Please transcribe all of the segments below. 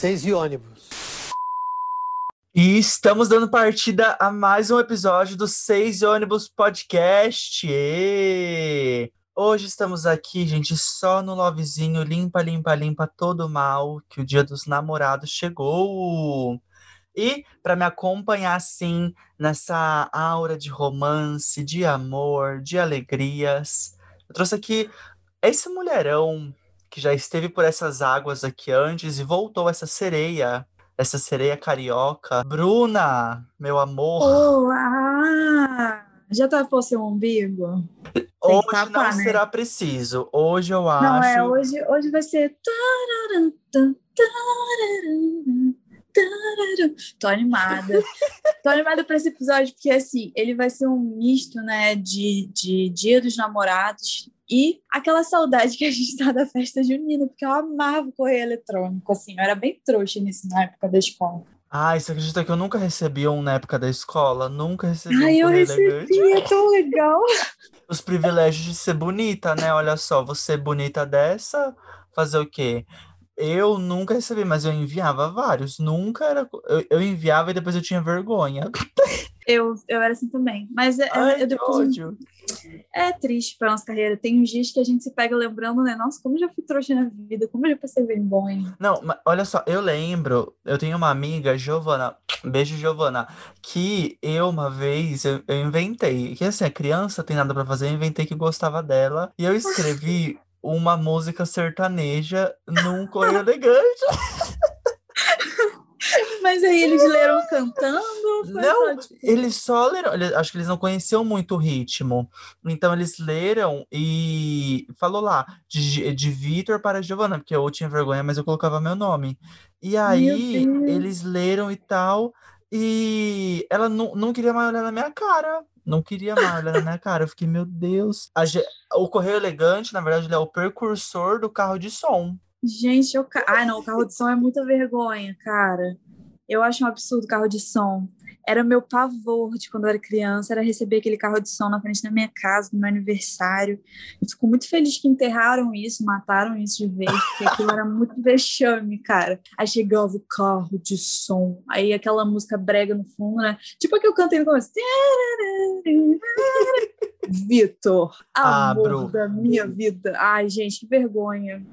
Seis e ônibus. E estamos dando partida a mais um episódio do Seis Ônibus Podcast. E... Hoje estamos aqui, gente, só no lovezinho, limpa, limpa, limpa todo mal, que o dia dos namorados chegou. E para me acompanhar assim nessa aura de romance, de amor, de alegrias, eu trouxe aqui esse mulherão que já esteve por essas águas aqui antes e voltou essa sereia, essa sereia carioca. Bruna, meu amor. Olá! Já tapou seu umbigo? Hoje tapar, não né? será preciso. Hoje eu acho. Não, é, hoje, hoje vai ser. Tô animada. Tô animada para esse episódio, porque assim, ele vai ser um misto, né, de, de Dia dos Namorados e aquela saudade que a gente tá da festa junina, porque eu amava o correio eletrônico, assim, eu era bem trouxa nisso na época da escola. Ah, você acredita que eu nunca recebi um na época da escola? Nunca recebi Ai, um eu recebi, é tão legal. Os privilégios de ser bonita, né? Olha só, você bonita dessa, fazer o quê? Eu nunca recebi, mas eu enviava vários. Nunca era. Eu, eu enviava e depois eu tinha vergonha. Eu, eu era assim também. Mas é, Ai, eu depois. ódio. É triste pra nossa carreira. Tem uns dias que a gente se pega lembrando, né? Nossa, como eu já fui trouxa na vida, como eu já passei vergonha. Não, mas olha só, eu lembro, eu tenho uma amiga, Giovana, beijo, Giovana, que eu uma vez eu, eu inventei, que assim, a criança tem nada para fazer, eu inventei que gostava dela, e eu escrevi uma música sertaneja num correio elegante. Mas aí eles leram cantando? Não, só, tipo... eles só leram. Acho que eles não conheciam muito o ritmo. Então eles leram e falou lá de, de Vitor para Giovanna, porque eu tinha vergonha, mas eu colocava meu nome. E aí eles leram e tal. E ela não, não queria mais olhar na minha cara. Não queria mais olhar na minha cara. Eu fiquei, meu Deus. A, o Correio Elegante, na verdade, ele é o precursor do carro de som. Gente, eu. Ai, não, o carro de som é muita vergonha, cara. Eu acho um absurdo carro de som. Era meu pavor de quando eu era criança, era receber aquele carro de som na frente da minha casa, no meu aniversário. Eu fico muito feliz que enterraram isso, mataram isso de vez, porque aquilo era muito vexame, cara. Aí chegava o carro de som, aí aquela música brega no fundo, né? Tipo a que eu cantei no começo. Vitor, ah, amor da minha vida. Ai, gente, que vergonha.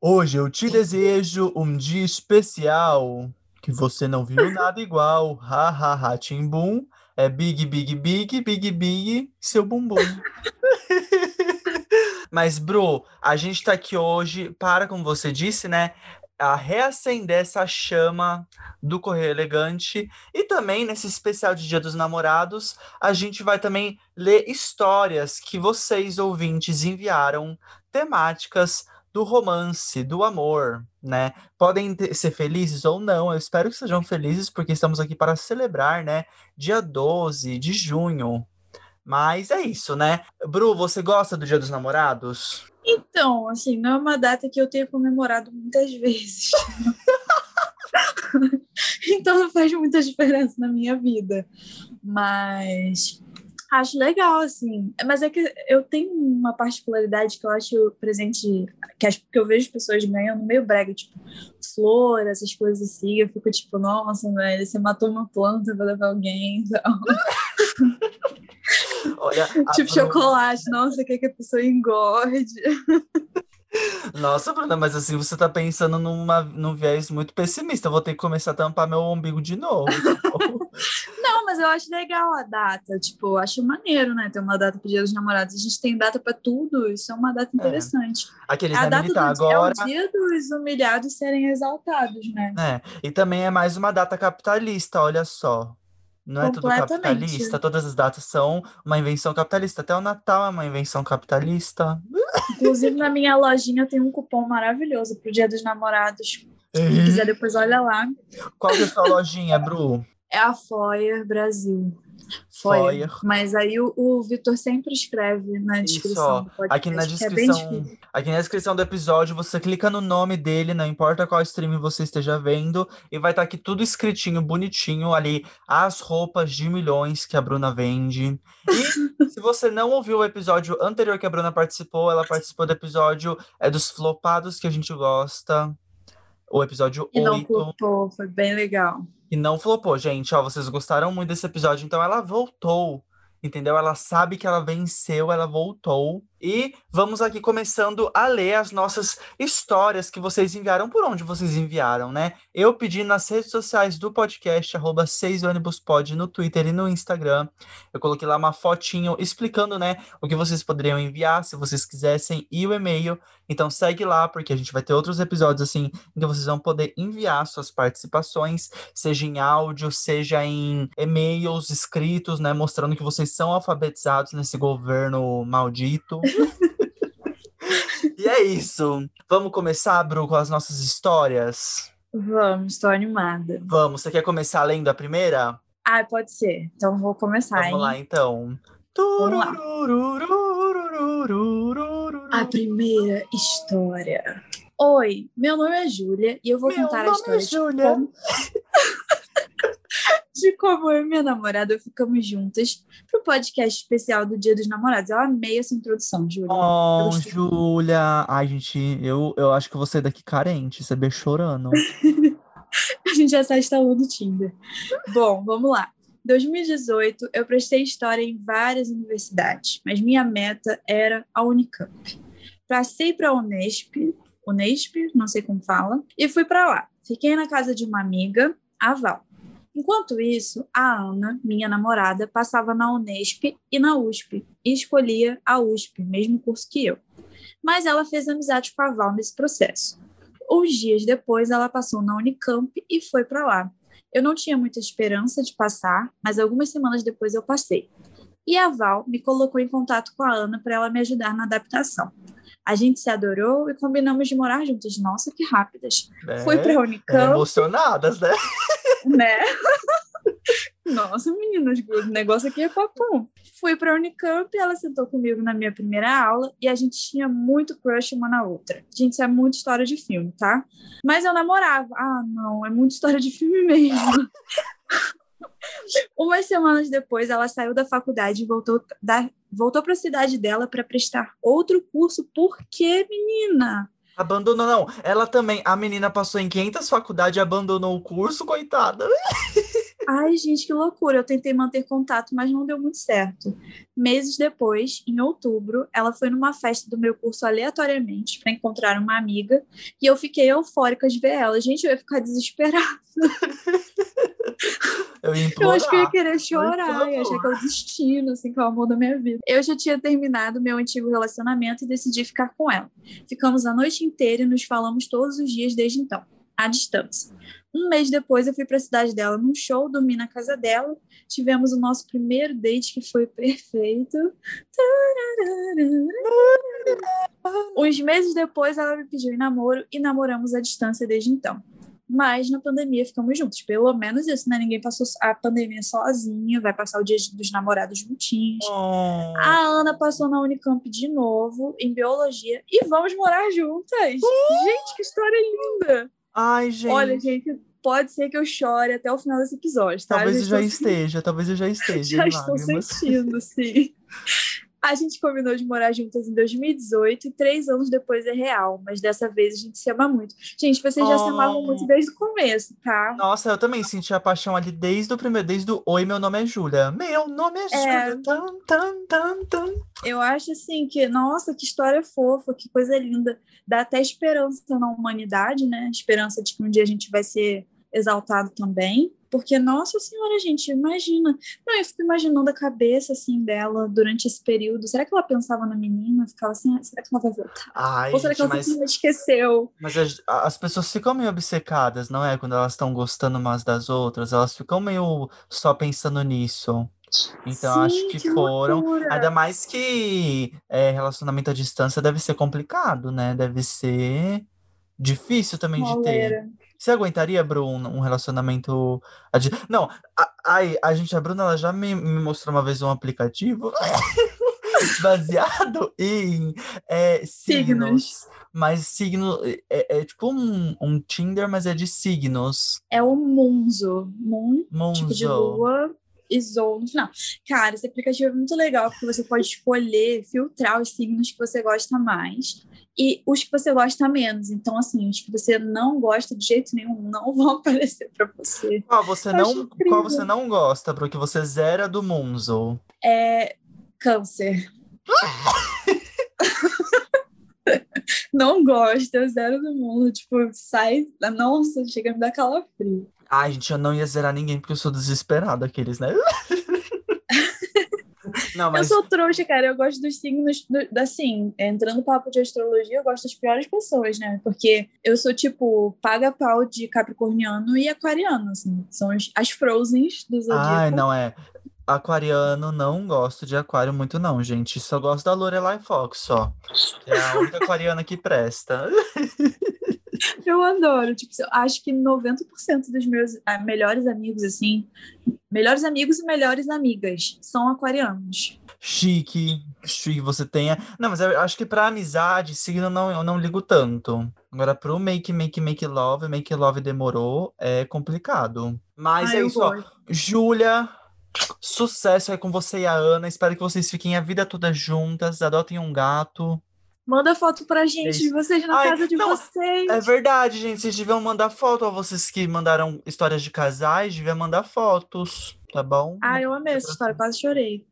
Hoje eu te desejo um dia especial que você não viu nada igual. Ha, ha, ha, timbum. É big, big, big, big, big, seu bumbum. Mas, Bru, a gente tá aqui hoje para, como você disse, né? A reacender essa chama do Correio Elegante. E também, nesse especial de Dia dos Namorados, a gente vai também ler histórias que vocês, ouvintes, enviaram, temáticas do romance, do amor, né? Podem ter, ser felizes ou não. Eu espero que sejam felizes, porque estamos aqui para celebrar, né? Dia 12 de junho. Mas é isso, né? Bru, você gosta do Dia dos Namorados? Então, assim, não é uma data que eu tenha comemorado muitas vezes. então não faz muita diferença na minha vida. Mas Acho legal, assim. Mas é que eu tenho uma particularidade que eu acho presente, que, acho, que eu vejo pessoas ganhando meio brega, tipo, flor, essas coisas assim. Eu fico tipo, nossa, velho, você matou uma planta pra levar alguém. Então... Olha, tipo, chocolate, nossa, quer que a pessoa engorde. Nossa, Bruna, mas assim você tá pensando numa, num viés muito pessimista. Eu vou ter que começar a tampar meu umbigo de novo. Tipo. Não, mas eu acho legal a data. Tipo, eu acho maneiro, né? Ter uma data pro Dia dos Namorados. A gente tem data para tudo. Isso é uma data é. interessante. É. Aqueles a data militar do, agora. É o dia dos humilhados serem exaltados, né? É. E também é mais uma data capitalista, olha só. Não é tudo capitalista, todas as datas são uma invenção capitalista. Até o Natal é uma invenção capitalista. Inclusive, na minha lojinha tem um cupom maravilhoso pro Dia dos Namorados. Se quiser, depois olha lá. Qual que é a sua lojinha, Bru? É a Foyer Brasil. Foi. Mas aí o, o Vitor sempre escreve na descrição Isso, podcast, aqui na é descrição, é aqui na descrição do episódio, você clica no nome dele, não importa qual stream você esteja vendo, e vai estar tá aqui tudo escritinho, bonitinho ali, as roupas de milhões que a Bruna vende. E se você não ouviu o episódio anterior que a Bruna participou, ela participou do episódio é dos flopados que a gente gosta. o episódio E não 8. flopou, foi bem legal. E não flopou, gente. Ó, vocês gostaram muito desse episódio, então ela voltou. Entendeu? Ela sabe que ela venceu, ela voltou. E vamos aqui começando a ler as nossas histórias que vocês enviaram. Por onde vocês enviaram, né? Eu pedi nas redes sociais do podcast, arroba 6ônibuspod, no Twitter e no Instagram. Eu coloquei lá uma fotinho explicando, né, o que vocês poderiam enviar, se vocês quisessem, e o e-mail. Então segue lá, porque a gente vai ter outros episódios assim, em que vocês vão poder enviar suas participações, seja em áudio, seja em e-mails escritos, né, mostrando que vocês são alfabetizados nesse governo maldito e é isso. Vamos começar, Bru, com as nossas histórias? Vamos, estou animada. Vamos, você quer começar lendo a primeira? Ah, pode ser. Então vou começar. Vamos hein? Então. lá, então. A primeira história. Oi, meu nome é Júlia e eu vou meu contar a é história. É Júlia. De. de como eu e minha namorada ficamos juntas pro podcast especial do Dia dos Namorados. Eu amei essa introdução, Júlia. Oh. Júlia. Ai, gente, eu, eu acho que vou sair daqui carente, você vê chorando. A gente já está instalando o Tinder. Bom, vamos lá. 2018, eu prestei história em várias universidades, mas minha meta era a Unicamp. Passei para a Unesp, Unesp, não sei como fala, e fui para lá. Fiquei na casa de uma amiga, a Val. Enquanto isso, a Ana, minha namorada, passava na Unesp e na USP, e escolhia a USP, mesmo curso que eu. Mas ela fez amizade com a Val nesse processo. Uns dias depois, ela passou na Unicamp e foi para lá. Eu não tinha muita esperança de passar, mas algumas semanas depois eu passei. E a Val me colocou em contato com a Ana para ela me ajudar na adaptação. A gente se adorou e combinamos de morar juntos. Nossa, que rápidas. Fui para a É, Unicamp, emocionadas, né? né? Nossa, meninas, o negócio aqui é papum. Fui para a Unicamp, ela sentou comigo na minha primeira aula e a gente tinha muito crush uma na outra. Gente, isso é muita história de filme, tá? Mas eu namorava. Ah, não, é muita história de filme mesmo. Umas semanas depois, ela saiu da faculdade e voltou, da, voltou para a cidade dela para prestar outro curso. Por quê, menina? Abandonou, não. Ela também, a menina passou em 500 faculdades e abandonou o curso, coitada. Ai, gente, que loucura. Eu tentei manter contato, mas não deu muito certo. Meses depois, em outubro, ela foi numa festa do meu curso aleatoriamente para encontrar uma amiga e eu fiquei eufórica de ver ela. Gente, eu ia ficar desesperada. Eu ia Eu acho que eu ia implorar. querer chorar, ia achar que é o destino, assim, que é o amor da minha vida. Eu já tinha terminado meu antigo relacionamento e decidi ficar com ela. Ficamos a noite inteira e nos falamos todos os dias desde então, à distância. Um mês depois, eu fui para a cidade dela num show, dormi na casa dela. Tivemos o nosso primeiro date, que foi perfeito. Uns meses depois, ela me pediu em namoro e namoramos à distância desde então. Mas na pandemia ficamos juntos. Pelo menos isso, né? Ninguém passou a pandemia sozinha, vai passar o dia dos namorados juntinhos. Oh. A Ana passou na Unicamp de novo, em biologia, e vamos morar juntas. Gente, que história linda! Ai, gente. Olha, gente, pode ser que eu chore até o final desse episódio, tá? talvez eu já estou esteja, talvez eu já esteja. já estou sentindo, sim. A gente combinou de morar juntas em 2018 e três anos depois é real, mas dessa vez a gente se ama muito. Gente, vocês já se amavam Oh. muito desde o começo, tá? Nossa, eu também senti a paixão ali desde o primeiro, desde o Oi, meu nome é Júlia. Meu nome é É. Júlia. Tan, tan, tan, tan. Eu acho assim que, nossa, que história fofa, que coisa linda. Dá até esperança na humanidade, né? Esperança de que um dia a gente vai ser exaltado também. Porque, nossa senhora, gente, imagina. Não, eu fico imaginando a cabeça, assim, dela durante esse período. Será que ela pensava na menina? Ficava assim, ah, será que ela vai voltar? Ai, Ou será que gente, ela mas, simplesmente esqueceu? mas as, as pessoas ficam meio obcecadas, não é? Quando elas estão gostando umas das outras, elas ficam meio só pensando nisso. Então, acho Sim, que, que foram. loucura. Ainda mais que é, relacionamento à distância deve ser complicado, né? Deve ser difícil também de ter. Você aguentaria, Bruno, um relacionamento. a Não, a, ai, a gente, a Bruna, ela já me, me mostrou uma vez um aplicativo baseado em é, signos. Signos. Mas signo é, é tipo um, um Tinder, mas é de signos. É o Munzo. Moon, tipo de Monzo. lua. e Zou no final. Cara, esse aplicativo é muito legal porque você pode escolher, filtrar os signos que você gosta mais e os que você gosta menos. Então, assim, os que você não gosta de jeito nenhum não vão aparecer para você. Qual você, não, qual você não gosta, porque você zera do Munzo? É câncer. não gosto, eu zero do mundo. Tipo, sai. Nossa, chega a me dar calafrio. Ai, gente, eu não ia zerar ninguém porque eu sou desesperado, aqueles, né? Não, mas... Eu sou trouxa, cara. Eu gosto dos signos, do, assim, entrando no papo de astrologia, eu gosto das piores pessoas, né? Porque eu sou, tipo, paga-pau de capricorniano e aquariano, assim. São as, as frozens do zodíaco. Ai, não é. Aquariano, não gosto de aquário muito, não, gente. Só gosto da Lorelai Fox, só. É a única aquariana que presta. Eu adoro. Tipo, acho que 90% dos meus ah, melhores amigos, assim, melhores amigos e melhores amigas são aquarianos. Chique, chique você tenha. Não, mas eu acho que pra amizade, signo não, eu não ligo tanto. Agora, pro make, make, make love, make love demorou, é complicado. Mas ah, é isso, ó. Júlia, sucesso aí com você e a Ana. Espero que vocês fiquem a vida toda juntas, adotem um gato. Manda foto pra gente de vocês na Ai, casa de não, vocês. É verdade, gente. Vocês deviam mandar foto. a vocês que mandaram histórias de casais, deviam mandar fotos, tá bom? Ah, eu amei essa história, quase chorei.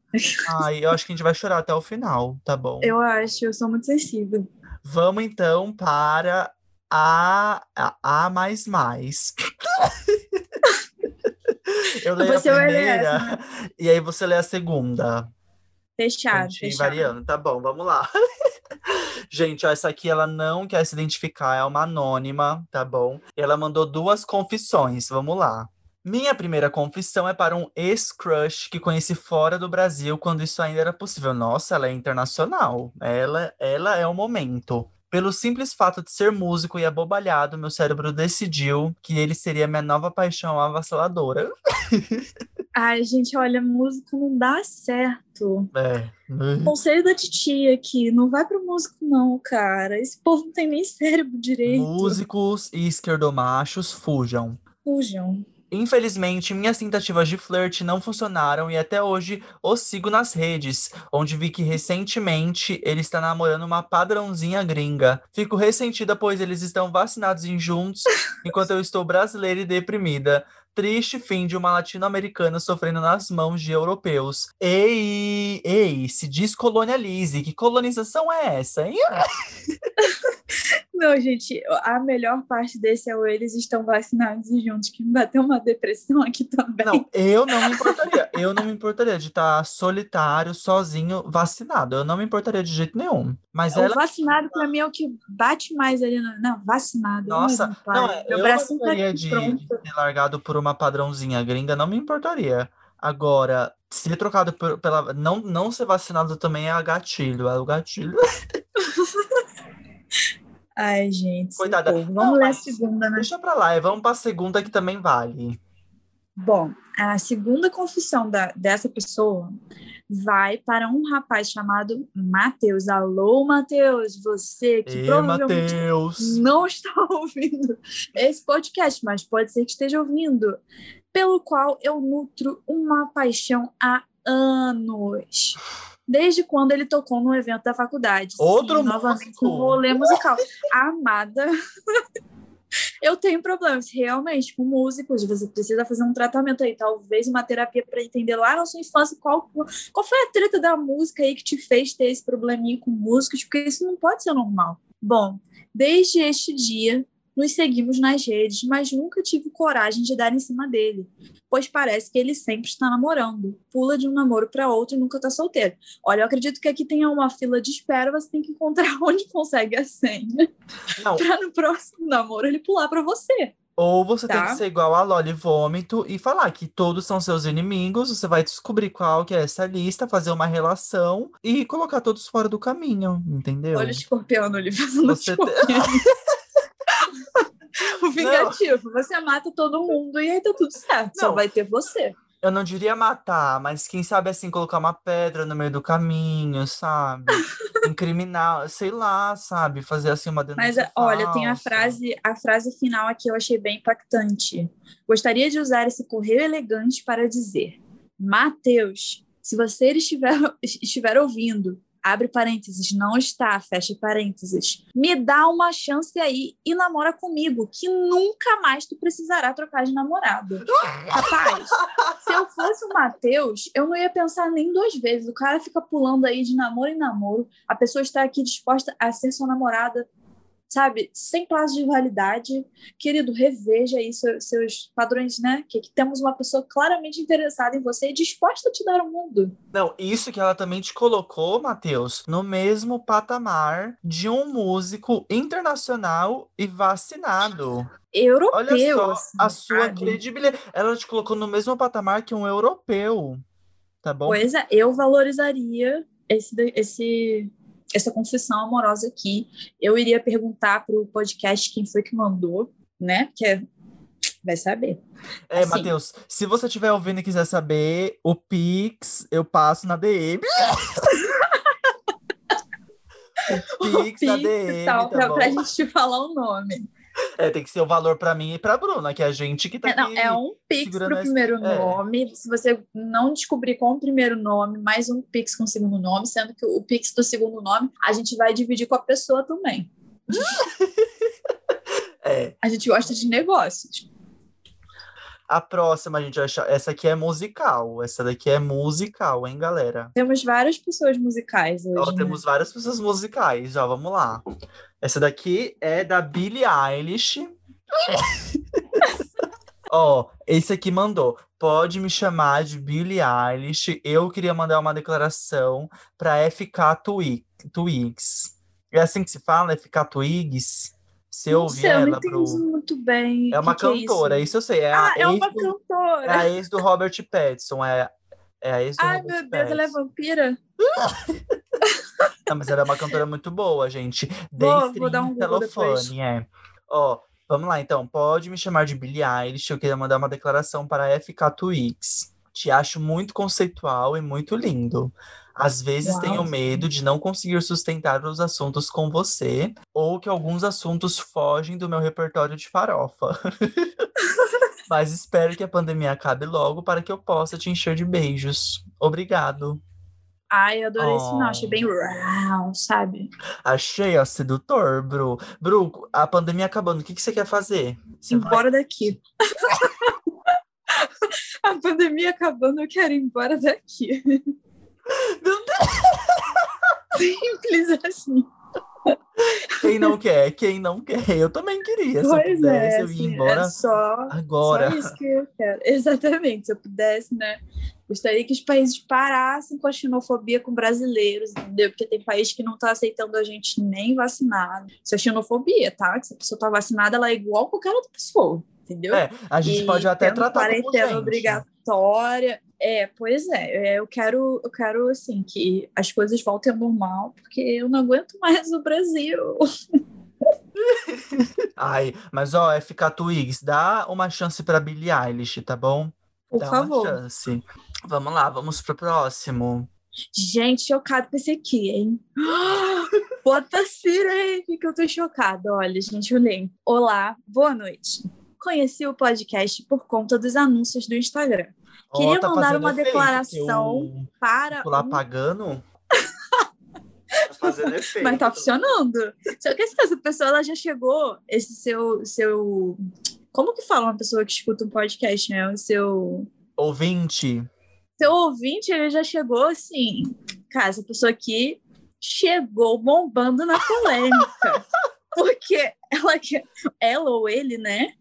Ai, eu acho que a gente vai chorar até o final, tá bom? Eu acho, eu sou muito sensível. Vamos então para a A, a mais mais. eu leio você a primeira essa, né? e aí você lê a segunda. Fechado, fechado. variando, tá bom, vamos lá. Gente, ó, essa aqui ela não quer se identificar, é uma anônima, tá bom? Ela mandou duas confissões, vamos lá. Minha primeira confissão é para um ex-crush que conheci fora do Brasil quando isso ainda era possível. Nossa, ela é internacional. Ela, ela é o momento. Pelo simples fato de ser músico e abobalhado, meu cérebro decidiu que ele seria minha nova paixão avassaladora. Ai, gente, olha, música não dá certo. É. Conselho da titia aqui, não vai pro músico não, cara. Esse povo não tem nem cérebro direito. Músicos e esquerdomachos, fujam. Fujam. Infelizmente, minhas tentativas de flerte não funcionaram e até hoje o sigo nas redes, onde vi que recentemente ele está namorando uma padrãozinha gringa. Fico ressentida pois eles estão vacinados em juntos, enquanto eu estou brasileira e deprimida triste fim de uma latino-americana sofrendo nas mãos de europeus. Ei, ei, se descolonialize. Que colonização é essa, hein? Não, gente, a melhor parte desse é o eles estão vacinados e juntos, que me bateu uma depressão aqui também. Não, eu não me importaria. Eu não me importaria de estar solitário, sozinho, vacinado. Eu não me importaria de jeito nenhum. Mas o ela... vacinado, para mim, é o que bate mais ali. No... Não, vacinado. Nossa, não, é, eu não gostaria tá de, de ter largado por uma padrãozinha gringa, não me importaria. Agora, ser trocado por, pela. Não, não ser vacinado também é gatilho, é o gatilho. Ai, gente. Coitada. Vamos não, ler a segunda, né? Deixa pra lá, vamos pra segunda que também vale. Bom, a segunda confissão da, dessa pessoa vai para um rapaz chamado Matheus. Alô, Matheus, você que Ei, provavelmente Mateus. não está ouvindo esse podcast, mas pode ser que esteja ouvindo, pelo qual eu nutro uma paixão há anos desde quando ele tocou no evento da faculdade. Outro Sim, novamente um rolê musical. Amada. eu tenho problemas realmente com músicos. Você precisa fazer um tratamento aí, talvez uma terapia para entender lá na sua infância qual, qual foi a treta da música aí que te fez ter esse probleminha com músicos, porque isso não pode ser normal. Bom, desde este dia nos seguimos nas redes, mas nunca tive coragem de dar em cima dele, pois parece que ele sempre está namorando, pula de um namoro para outro e nunca está solteiro. Olha, eu acredito que aqui tenha uma fila de espera, você tem que encontrar onde consegue a senha, para no próximo namoro ele pular para você. Ou você tá. tem que ser igual a Loli Vômito e falar que todos são seus inimigos, você vai descobrir qual que é essa lista, fazer uma relação e colocar todos fora do caminho, entendeu? Olha o escorpião ali fazendo você escorpião. vingativo. Não. Você mata todo mundo e aí tá tudo certo. Não. Só vai ter você. Eu não diria matar, mas quem sabe assim, colocar uma pedra no meio do caminho, sabe? Incriminar, sei lá, sabe? Fazer assim uma denúncia. Mas olha, tem a frase, a frase final aqui eu achei bem impactante. Gostaria de usar esse correio elegante para dizer: Matheus, se você estiver, estiver ouvindo, abre parênteses, não está, fecha parênteses. Me dá uma chance aí e namora comigo, que nunca mais tu precisará trocar de namorado. Rapaz, se eu fosse o Matheus, eu não ia pensar nem duas vezes. O cara fica pulando aí de namoro em namoro, a pessoa está aqui disposta a ser sua namorada sabe, sem prazo de validade. Querido, reveja aí seus, seus padrões, né? Que, que, temos uma pessoa claramente interessada em você e disposta a te dar o mundo. Não, isso que ela também te colocou, Matheus, no mesmo patamar de um músico internacional e vacinado. Europeu. Olha só assim, a sua credibilidade. Ela te colocou no mesmo patamar que um europeu. Tá bom? Pois é, eu valorizaria esse, esse essa confissão amorosa aqui. Eu iria perguntar para o podcast quem foi que mandou, né? Que é, vai saber. É, Assim. Matheus, se você estiver ouvindo e quiser saber, o Pix eu passo na DM. o Pix, na Pix DM, e tal, tá pra, pra gente te falar o nome. É, tem que ser o valor pra mim e pra Bruna, que é a gente que tá É, não, aqui. é um Pix pro primeiro é. nome. Se você não descobrir qual o primeiro nome, mais um Pix com o segundo nome, sendo que o Pix do segundo nome a gente vai dividir com a pessoa também. É. A gente gosta de negócios. A próxima, a gente vai achar. Essa aqui é musical. Essa daqui é musical, hein, galera? Temos várias pessoas musicais hoje. Ó, né? temos várias pessoas musicais, ó, vamos lá. Essa daqui é da Billie Eilish. Ó, esse aqui mandou. Pode me chamar de Billie Eilish. Eu queria mandar uma declaração para FK Twi- Twigs. É assim que se fala, FK Twigs? Não ouve sei, eu não ela, entendi Bru? muito bem. É uma que que é cantora, isso? isso eu sei. É Ah, é uma do, é cantora. a ex do Robert Pattinson. É, é a ex do Ai, Robert meu Deus, ela é vampira? Não, mas ela é uma cantora muito boa, gente. Vou- vou dar um telefone, é. Ó, vamos lá, então. Pode me chamar de Billie Eilish. Eu queria mandar uma declaração para a FK Twix. Te acho muito conceitual e muito lindo. Às vezes Uau. tenho medo de não conseguir sustentar os assuntos com você, ou que alguns assuntos fogem do meu repertório de farofa. Mas espero que a pandemia acabe logo para que eu possa te encher de beijos. Obrigado. Ai, eu adorei esse final. Oh. Achei bem round, sabe? Achei, ó, sedutor, Bru. Bru, a pandemia acabando, o que, que você quer fazer? Você vai- embora daqui. A pandemia acabando, eu quero ir embora daqui. Meu Deus, Simples assim. Quem não quer? Quem não quer? Eu também queria. Se eu Pois pudesse, é, eu ia assim, embora é só, agora. só isso que eu quero. Exatamente, se eu pudesse, né? Gostaria que os países parassem com a xenofobia com brasileiros, entendeu? Porque tem país que não tá aceitando a gente nem vacinado. Isso é xenofobia, tá? Que se a pessoa tá vacinada, ela é igual a qualquer outra pessoa, entendeu? É, a gente E pode até tratar como quarentena gente. obrigatória. É, pois é, é, eu quero, eu quero assim que as coisas voltem ao normal, porque eu não aguento mais o Brasil. Ai, mas ó, FK Twigs, dá uma chance pra Billie Eilish, tá bom? Por dá favor. uma chance. Vamos lá, vamos pro próximo. Gente, chocado com esse aqui, hein? Bota a sirene que eu tô chocada. Olha, gente, lembro. Olá, boa noite. Conheci o podcast por conta dos anúncios do Instagram. Ó, Queria tá mandar uma declaração Eu Para lá um pagando. tá fazendo efeito. Mas tá funcionando. Só que essa pessoa ela já chegou, esse seu, seu. Como que fala uma pessoa que escuta um podcast, né? O seu. Ouvinte. Seu ouvinte, ele já chegou assim. Cara, essa pessoa aqui chegou bombando na polêmica. porque ela. Ela ou ele, né?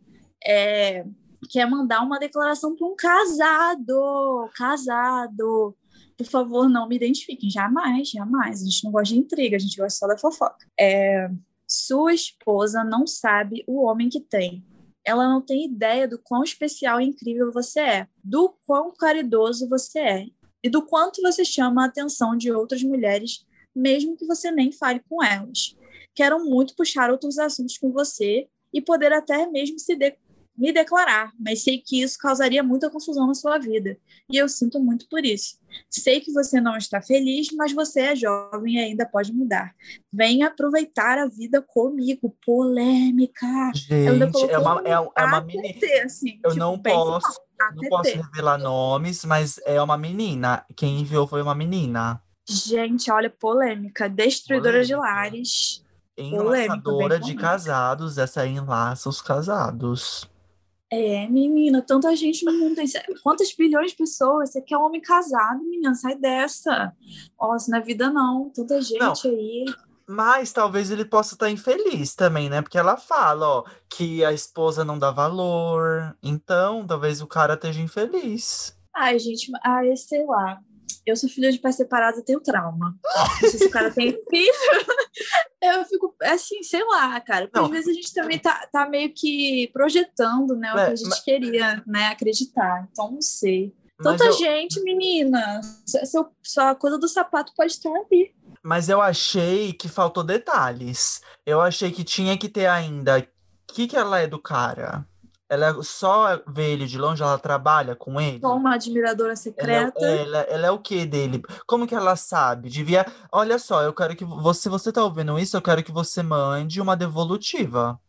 É, quer mandar uma declaração para um casado. Casado. Por favor, não me identifiquem. Jamais, jamais. A gente não gosta de intriga, a gente gosta só da fofoca. É, sua esposa não sabe o homem que tem. Ela não tem ideia do quão especial e incrível você é, do quão caridoso você é e do quanto você chama a atenção de outras mulheres, mesmo que você nem fale com elas. Quero muito puxar outros assuntos com você e poder até mesmo se, de- me declarar, mas sei que isso causaria muita confusão na sua vida. E eu sinto muito por isso. Sei que você não está feliz, mas você é jovem e ainda pode mudar. Venha aproveitar a vida comigo. Polêmica. Gente, é uma, é, é uma menina. Assim, eu tipo, não posso, não posso revelar nomes, mas é uma menina. Quem enviou foi uma menina. Gente, olha, polêmica. Destruidora polêmica. de lares. Enlaçadora de casados, essa aí enlaça os casados. É, menina, tanta gente no mundo. Quantas bilhões de pessoas? Você quer um homem casado, menina? Sai dessa. Ó, na vida não. Tanta gente não. aí. Mas talvez ele possa estar infeliz também, né? Porque ela fala, ó, que a esposa não dá valor. Então, talvez o cara esteja infeliz. Ai, gente, ai, sei lá. Eu sou filha de pais separados e tenho trauma. Se o cara tem filho. Assim, sei lá, cara. Porque não. às vezes a gente também tá, tá meio que projetando, né? O é, que a gente mas... queria, né? Acreditar. Então, não sei. Tanta eu... gente, menina. Seu, só a coisa do sapato pode estar ali. Mas eu achei que faltou detalhes. Eu achei que tinha que ter ainda. O que, que ela é do cara? Ela só vê ele de longe, ela trabalha com ele. Só uma admiradora secreta. Ela, é, ela, ela é o que dele? Como que ela sabe? Devia. Olha só, eu quero que você, se você tá ouvindo isso, eu quero que você mande uma devolutiva.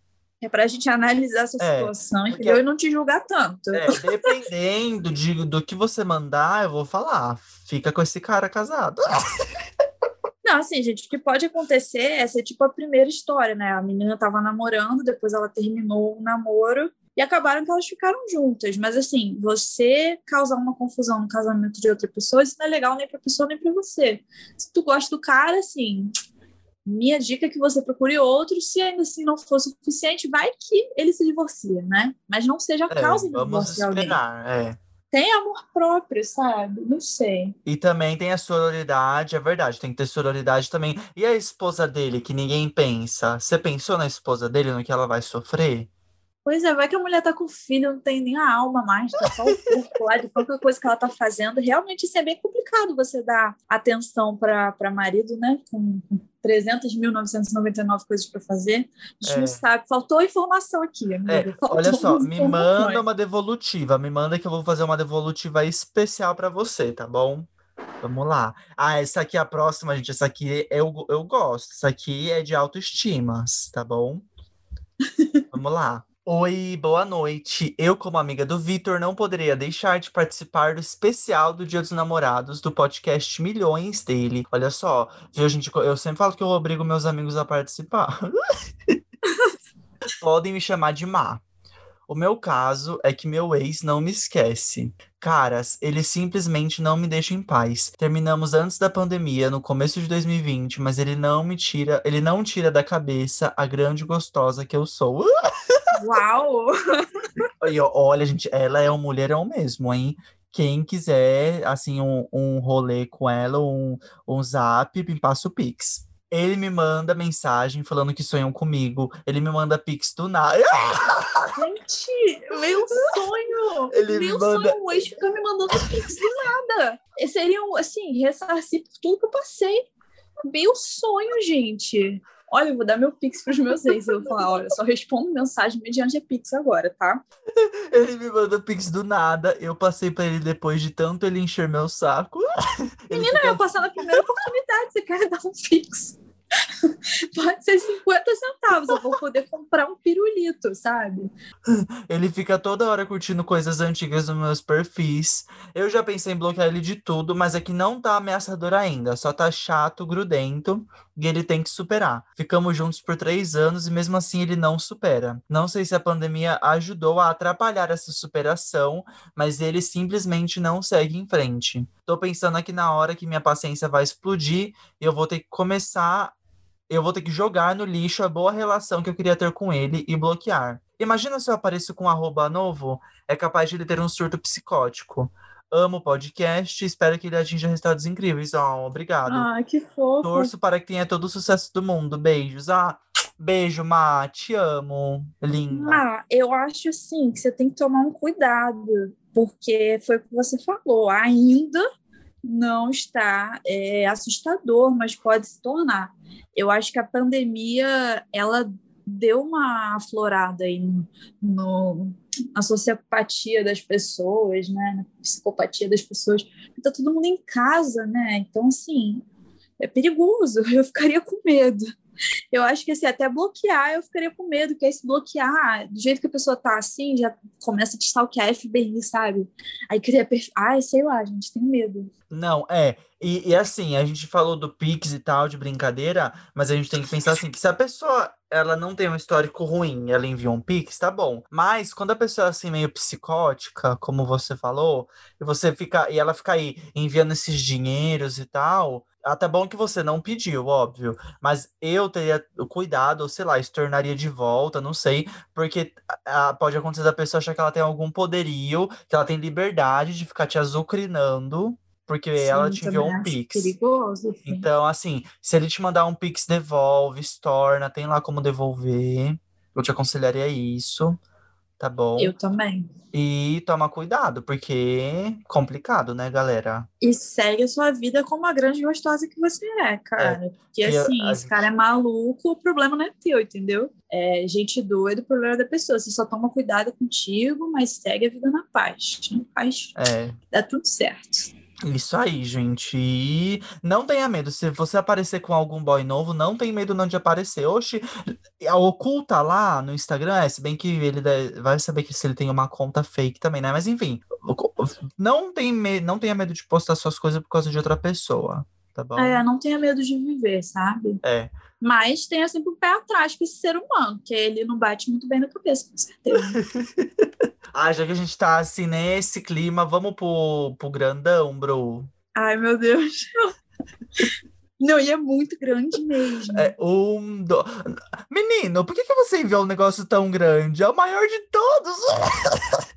É pra gente analisar essa é, situação, entendeu? E não te julgar tanto. É, dependendo de, do que você mandar, eu vou falar. Fica com esse cara casado. Não, assim, gente, o que pode acontecer é ser tipo a primeira história, né? A menina tava namorando, depois ela terminou o namoro e acabaram que elas ficaram juntas. Mas assim, você causar uma confusão no casamento de outra pessoa, isso não é legal nem para a pessoa nem para você. Se tu gosta do cara, assim, minha dica é que você procure outro. Se ainda assim não for suficiente, vai que ele se divorcia, né? Mas não seja a é, causa divórcio de alguém. É. Tem amor próprio, sabe? Não sei. E também tem a sororidade, é verdade, tem que ter sororidade também. E a esposa dele, que ninguém pensa? Você pensou na esposa dele, no que ela vai sofrer? Pois é, vai que a mulher tá com filho, não tem nem a alma mais, tá só o corpo lá de qualquer coisa que ela tá fazendo. Realmente isso é bem complicado você dar atenção para marido, né? Com 300.999 coisas para fazer. A gente é. não sabe. Faltou informação aqui, amiga. É. Olha só, me manda uma devolutiva. Me manda que eu vou fazer uma devolutiva especial para você, tá bom? Vamos lá. Ah, essa aqui é a próxima, gente. Essa aqui eu, eu gosto. Essa aqui é de autoestima, tá bom? Vamos lá. Oi, boa noite. Eu, como amiga do Vitor, não poderia deixar de participar do especial do Dia dos Namorados do podcast Milhões dele. Olha só, viu, gente? Eu sempre falo que eu obrigo meus amigos a participar. Podem me chamar de Má. O meu caso é que meu ex não me esquece. Caras, ele simplesmente não me deixa em paz. Terminamos antes da pandemia, no começo de 2020, mas ele não me tira, ele não tira da cabeça a grande gostosa que eu sou. Uau! E, olha, gente, ela é um mulherão mesmo, hein? Quem quiser, assim, um, um rolê com ela, um, um zap, me passa o Pix. Ele me manda mensagem falando que sonham comigo. Ele me manda pix do nada. Gente, meu sonho! Ele meu manda... sonho, o ex fica me mandando pix do nada. Seria, assim, ressarcir tudo que eu passei. Meu sonho, gente olha, eu vou dar meu Pix para os meus ex. Eu vou falar, olha, só respondo mensagem mediante Pix agora, tá? Ele me mandou Pix do nada, eu passei para ele depois de tanto ele encher meu saco. Menina, fica... eu passar na primeira oportunidade, você quer dar um Pix? Pode ser 50 centavos, eu vou poder comprar um pirulito, sabe? Ele fica toda hora curtindo coisas antigas nos meus perfis. Eu já pensei em bloquear ele de tudo, mas é que não tá ameaçador ainda, só tá chato, grudento, e ele tem que superar. Ficamos juntos por três anos e mesmo assim ele não supera. Não sei se a pandemia ajudou a atrapalhar essa superação, mas ele simplesmente não segue em frente. Tô pensando aqui na hora que minha paciência vai explodir e eu vou ter que começar eu vou ter que jogar no lixo a boa relação que eu queria ter com ele e bloquear. Imagina se eu apareço com um arroba novo, é capaz de ele ter um surto psicótico. Amo o podcast, espero que ele atinja resultados incríveis. Oh, obrigado. Ah, que fofo. Torço para que tenha todo o sucesso do mundo. Beijos. Ah, beijo, Má. Te amo. Linda. Ah, eu acho assim que você tem que tomar um cuidado, porque foi o que você falou. Ainda não está é, assustador, mas pode se tornar. Eu acho que a pandemia ela deu uma aflorada aí no, no, na sociopatia das pessoas, né? Na psicopatia das pessoas. Tá todo mundo em casa, né? Então, assim, é perigoso. Eu ficaria com medo. Eu acho que assim, até bloquear eu ficaria com medo, que aí se bloquear, do jeito que a pessoa tá assim, já começa a te stalkear FBI, sabe? Aí cria perfil. Ai, sei lá, gente, tenho medo. Não, é. E, e, assim, a gente falou do Pix e tal, de brincadeira, mas a gente tem que pensar assim, que se a pessoa ela não tem um histórico ruim, ela enviou um Pix, tá bom. Mas quando a pessoa é assim, meio psicótica, como você falou, e você fica. E ela fica aí enviando esses dinheiros e tal. Até bom que você não pediu, óbvio. Mas eu teria cuidado, ou sei lá, isso tornaria de volta, não sei. Porque a, pode acontecer da pessoa achar que ela tem algum poderio, que ela tem liberdade de ficar te azucrinando porque sim, ela te enviou um Pix. Perigoso, sim. Então, assim, se ele te mandar um Pix, devolve, estorna, tem lá como devolver. Eu te aconselharia isso, tá bom? Eu também. E toma cuidado, porque é complicado, né, galera? E segue a sua vida como a grande gostosa que você é, cara. É, porque assim, a, esse gente... cara é maluco, o problema não é teu, entendeu? É gente doida, o problema é da pessoa. Você só toma cuidado contigo, mas segue a vida na paz. Na paz. É. Dá tudo certo. Isso aí, gente. E não tenha medo. Se você aparecer com algum boy novo, não tem medo não de aparecer. Oxi, oculta lá no Instagram, é, se bem que ele vai saber que se ele tem uma conta fake também, né? Mas enfim, não, tem me... não tenha medo de postar suas coisas por causa de outra pessoa, tá bom? É, não tenha medo de viver, sabe? É. Mas tenha sempre o um pé atrás com esse ser humano, que ele não bate muito bem na cabeça, com certeza. ah, já que a gente tá assim nesse clima, vamos pro, pro grandão, bro. Ai, meu Deus. Não, e é muito grande mesmo. É um. Do... Menino, por que, que você enviou um negócio tão grande? É o maior de todos.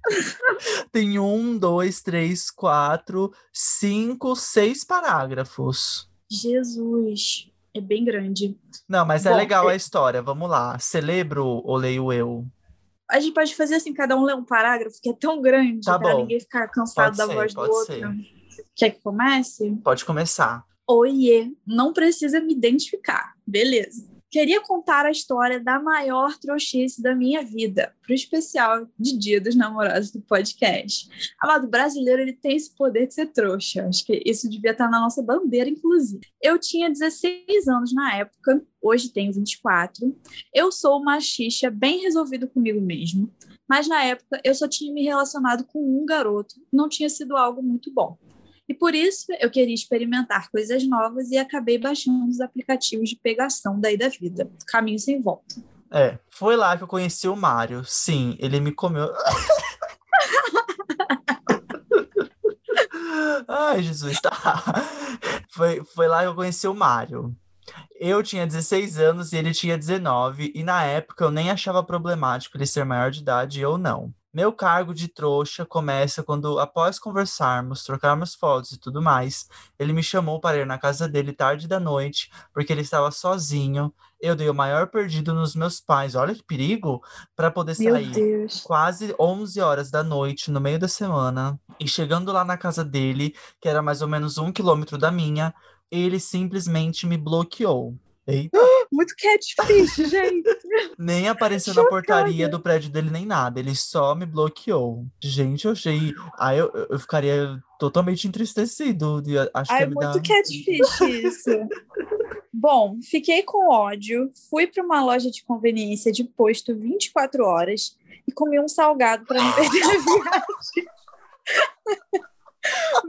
Tem um, dois, três, quatro, cinco, seis parágrafos. Jesus. É bem grande. Não, mas é Bom, é legal a história. Vamos lá. Celebro ou leio eu? A gente pode fazer assim, cada um lê um parágrafo que é tão grande tá para ninguém ficar cansado pode da ser, voz do outro. Ser. Quer que comece? Pode começar. Oiê, não precisa me identificar. Beleza. Queria contar a história da maior trouxice da minha vida, para o especial de Dia dos Namorados do podcast. Amado, brasileiro ele tem esse poder de ser trouxa. Acho que isso devia estar na nossa bandeira, inclusive. Eu tinha 16 anos na época, hoje tenho 24. Eu sou uma xixa bem resolvido comigo mesmo, mas na época eu só tinha me relacionado com um garoto, não tinha sido algo muito bom. E por isso eu queria experimentar coisas novas e acabei baixando os aplicativos de pegação daí da vida. Caminho sem volta. É, foi lá que eu conheci o Mário. Sim, ele me comeu. Ai, Jesus, tá. Foi, foi lá que eu conheci o Mário. Eu tinha 16 anos e ele tinha 19, e na época eu nem achava problemático ele ser maior de idade ou não. Meu cargo de trouxa começa quando, após conversarmos, trocarmos fotos e tudo mais, ele me chamou para ir na casa dele tarde da noite, porque ele estava sozinho. Eu dei o maior perdido nos meus pais, olha que perigo, para poder sair quase 11 horas da noite, no meio da semana. E chegando lá na casa dele, que era mais ou menos um quilômetro da minha, ele simplesmente me bloqueou. Eita. Muito catfish, gente. nem apareceu Chocada. na portaria do prédio dele, nem nada. Ele só me bloqueou. Gente, eu achei. Aí eu, eu ficaria totalmente entristecido. De, acho Ai, que é muito dar... catfish isso. Bom, fiquei com ódio, fui para uma loja de conveniência de posto 24 horas e comi um salgado para não perder a viagem.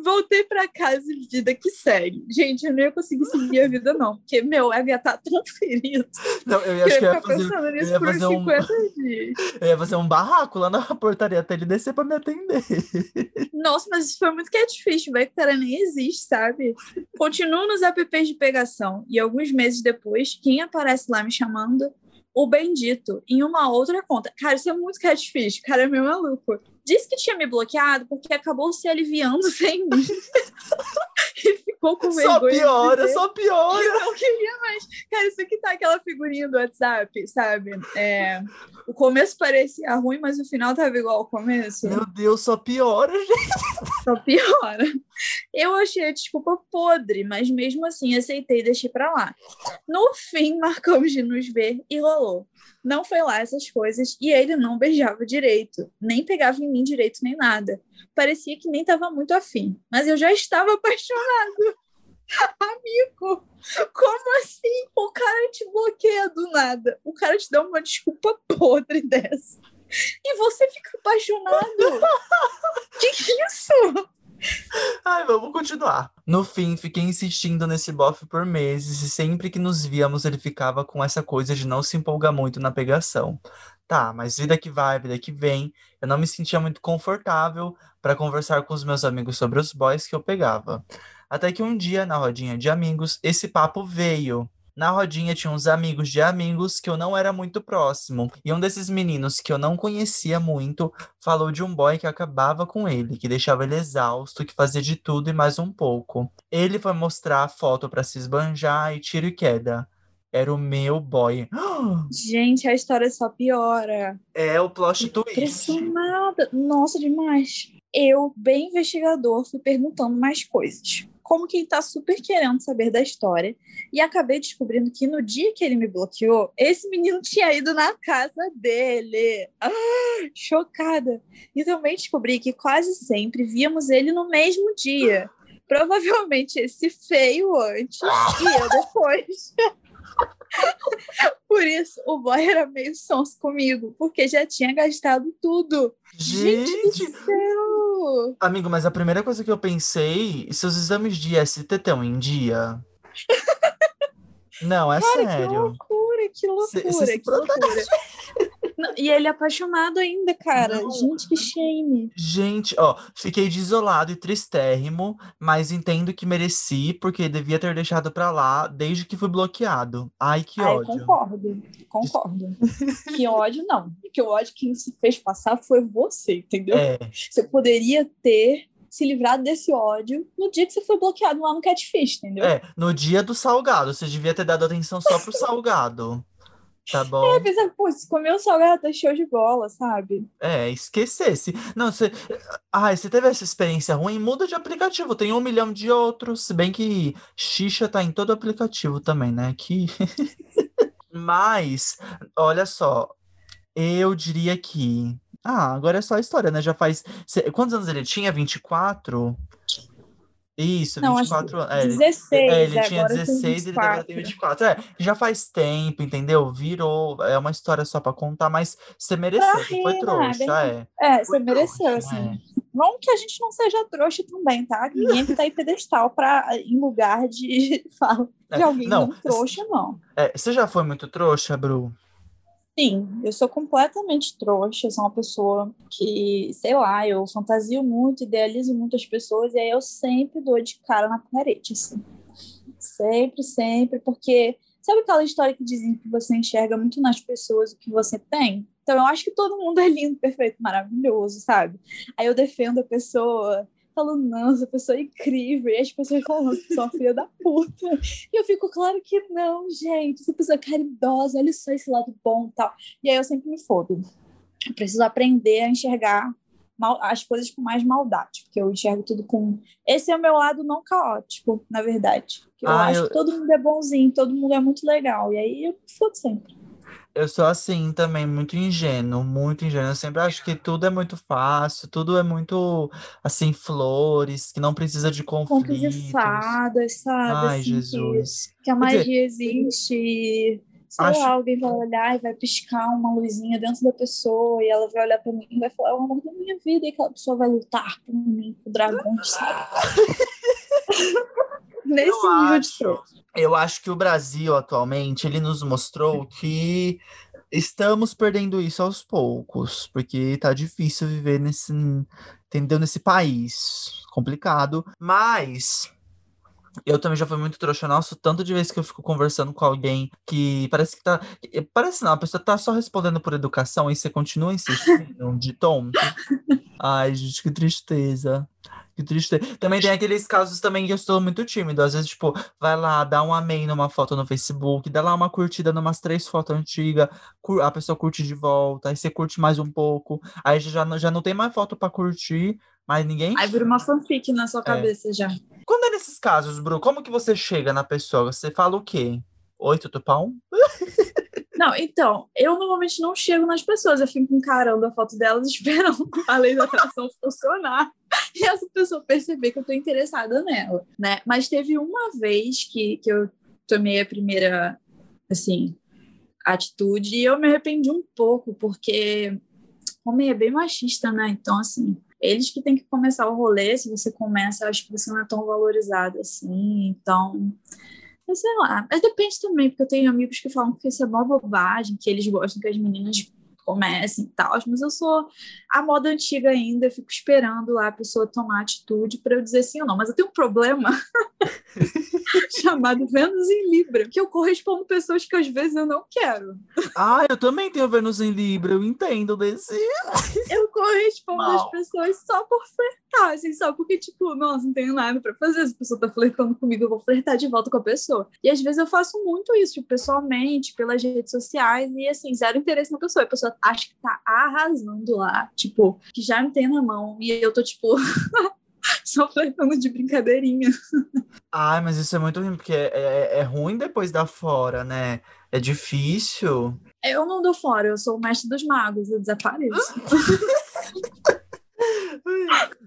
Voltei pra casa e vida que segue. Gente, eu não ia conseguir seguir a vida, não, porque meu ego ia estar tá tão ferido. Não, eu ia, que eu ia, ia fazer, pensando nisso por fazer 50 um, dias. Eu ia fazer um barraco lá na portaria até ele descer pra me atender. Nossa, mas isso foi muito catfish, vai que o cara nem existe, sabe? Continuo nos apps de pegação e alguns meses depois, quem aparece lá me chamando? O Bendito, em uma outra conta. Cara, isso é muito catfish, cara é meio maluco disse que tinha me bloqueado porque acabou se aliviando sem mim. E ficou com vergonha. Só piora, só piora. Eu não queria mais. Cara, isso aqui tá aquela figurinha do WhatsApp, sabe? É, o começo parecia ruim, mas o final tava igual ao começo. Meu Deus, só piora, gente. Só piora. Eu achei a desculpa podre, mas mesmo assim aceitei e deixei pra lá. No fim, marcamos de nos ver e rolou. Não foi lá essas coisas e ele não beijava direito, nem pegava em mim direito nem nada. Parecia que nem estava muito afim, mas eu já estava apaixonado. Amigo, como assim? O cara te bloqueia do nada. O cara te dá uma desculpa podre dessa. E você fica apaixonado. que isso? Ai, vamos continuar. No fim, fiquei insistindo nesse bofe por meses e sempre que nos víamos ele ficava com essa coisa de não se empolgar muito na pegação. Tá, mas vida que vai, vida que vem, eu não me sentia muito confortável para conversar com os meus amigos sobre os boys que eu pegava. Até que um dia, na rodinha de amigos, esse papo veio. Na rodinha tinha uns amigos de amigos que eu não era muito próximo. E um desses meninos que eu não conhecia muito falou de um boy que acabava com ele, que deixava ele exausto, que fazia de tudo e mais um pouco. Ele foi mostrar a foto para se esbanjar e tiro e queda. Era o meu boy. Gente, a história só piora. É o plot twist. Impressionada. Nossa, demais. Eu, bem investigador, fui perguntando mais coisas como quem tá super querendo saber da história. E acabei descobrindo que no dia que ele me bloqueou, esse menino tinha ido na casa dele. Ah, chocada. E também descobri que quase sempre víamos ele no mesmo dia. Provavelmente esse feio antes e eu depois. Por isso, o boy era meio sonso comigo, porque já tinha gastado tudo. Gente, Gente do céu! Amigo, mas a primeira coisa que eu pensei, seus exames de ST estão em dia? Não, é Cara, sério. que loucura, que loucura, Cê- cê que loucura. Não, e ele é apaixonado ainda, cara. Não. Gente, que shame. Gente, ó, fiquei desolado e tristérrimo, mas entendo que mereci, porque devia ter deixado pra lá desde que fui bloqueado. Ai, que Ai, ódio. concordo, concordo. que ódio, não. Que ódio quem se fez passar foi você, entendeu? É, Você poderia ter se livrado desse ódio no dia que você foi bloqueado lá no Catfish, entendeu? é, no dia do salgado, você devia ter dado atenção só pro salgado. Tá bom? É, pensar, pô, se comeu salgado, tá show de bola, sabe? É, esquecesse. Não, você. Ai, você teve essa experiência ruim? Muda de aplicativo. Tem um milhão de outros. Se bem que Xixa tá em todo aplicativo também, né? Que. Mas, olha só. Eu diria que. Ah, agora é só a história, né? Já faz. Quantos anos ele tinha? 24? Isso, Não, acho 24 anos. É, ele- 16, é, ele tinha agora tem 16 e ele agora tem 24. É, já faz tempo, entendeu? Virou. É uma história só pra contar, mas você mereceu, você foi trouxa, nada. é. É, você mereceu, trouxa, assim. Não que a gente não seja trouxa também, tá? Ninguém que tá em pedestal pra, em lugar de fala de É, alguém não, não trouxa, não. É, você já foi muito trouxa, Bru? Sim, eu sou completamente trouxa, eu sou uma pessoa que, sei lá, eu fantasio muito, idealizo muito as pessoas, e aí eu sempre dou de cara na parede, assim. Sempre, sempre, porque sabe aquela história que dizem que você enxerga muito nas pessoas o que você tem? Então eu acho que todo mundo é lindo, perfeito, maravilhoso, sabe? Aí eu defendo a pessoa, falo, não, essa pessoa é incrível, e as pessoas falam, nossa, você é uma filha da puta. E eu fico, claro que não, gente. Essa pessoa é caridosa, olha só esse lado bom e tal. E aí eu sempre me fodo. Eu preciso aprender a enxergar mal- as coisas com mais maldade, porque eu enxergo tudo com. Esse é o meu lado não caótico, na verdade. Eu Ah, acho eu- que todo mundo é bonzinho, todo mundo é muito legal. E aí eu me fodo sempre. Eu sou assim também, muito ingênuo, muito ingênuo. Eu sempre acho que tudo é muito fácil, tudo é muito, assim, flores, que não precisa de Contos e conflitos. fadas, sabe? Ai, assim, que- Jesus. Que, a Quer dizer, magia existe. e, Sei acho- lá, alguém vai olhar e vai piscar uma luzinha dentro da pessoa e ela vai olhar pra mim e vai falar, é o amor da minha vida, e aquela pessoa vai lutar por mim, por dragões, sabe? Nesse Eu nível de acho. troco. Eu acho que o Brasil atualmente ele nos mostrou que estamos perdendo isso aos poucos, porque tá difícil viver nesse, entendeu, nesse país complicado, mas eu também já fui muito trouxa, nossa, tanto de vezes que eu fico conversando com alguém que parece que tá, parece não, a pessoa tá só respondendo por educação e você continua insistindo de tonto. Ai, gente, que tristeza. Que triste. Também tem aqueles casos também que eu estou muito tímido. Às vezes, tipo, vai lá, dá um amém numa foto no Facebook, dá lá uma curtida numas três fotos antigas, a pessoa curte de volta, aí você curte mais um pouco, aí já, já não tem mais foto para curtir, mas ninguém. Aí vira uma fanfic na sua é. cabeça já. Quando é nesses casos, Bru, como que você chega na pessoa? Você fala o quê? Oi, tudo pão? Não, então, eu normalmente não chego nas pessoas, eu fico encarando a foto delas esperando a lei da atração funcionar e essa pessoa perceber que eu tô interessada nela, né? Mas teve uma vez que, que eu tomei a primeira, assim, atitude e eu me arrependi um pouco, porque homem é bem machista, né? Então, assim, eles que têm que começar o rolê, se você começa, acho que você não é tão valorizado assim, então mas sei lá. Mas depende também, porque eu tenho amigos que falam que isso é uma bobagem, que eles gostam que as meninas comecem e tal, mas eu sou a moda antiga ainda, eu fico esperando lá a pessoa tomar atitude para eu dizer sim ou não. Mas eu tenho um problema chamado Vênus em Libra, que eu correspondo pessoas que às vezes eu não quero. Ah, eu também tenho Vênus em Libra, eu entendo desse. eu correspondo às pessoas só por flertar, assim, só porque, tipo, nossa, não tenho nada para fazer. Se a pessoa tá flertando comigo, eu vou flertar de volta com a pessoa. E às vezes eu faço muito isso, tipo, pessoalmente, pelas redes sociais, e assim, zero interesse na pessoa. A pessoa acha que tá arrasando lá, tipo, que já me tem na mão, e eu tô, tipo. só flertando de brincadeirinha. Ai, mas isso é muito ruim, porque é, é, é ruim depois da fora, né? É difícil. Eu não dou fora, eu sou o mestre dos magos, eu desapareço.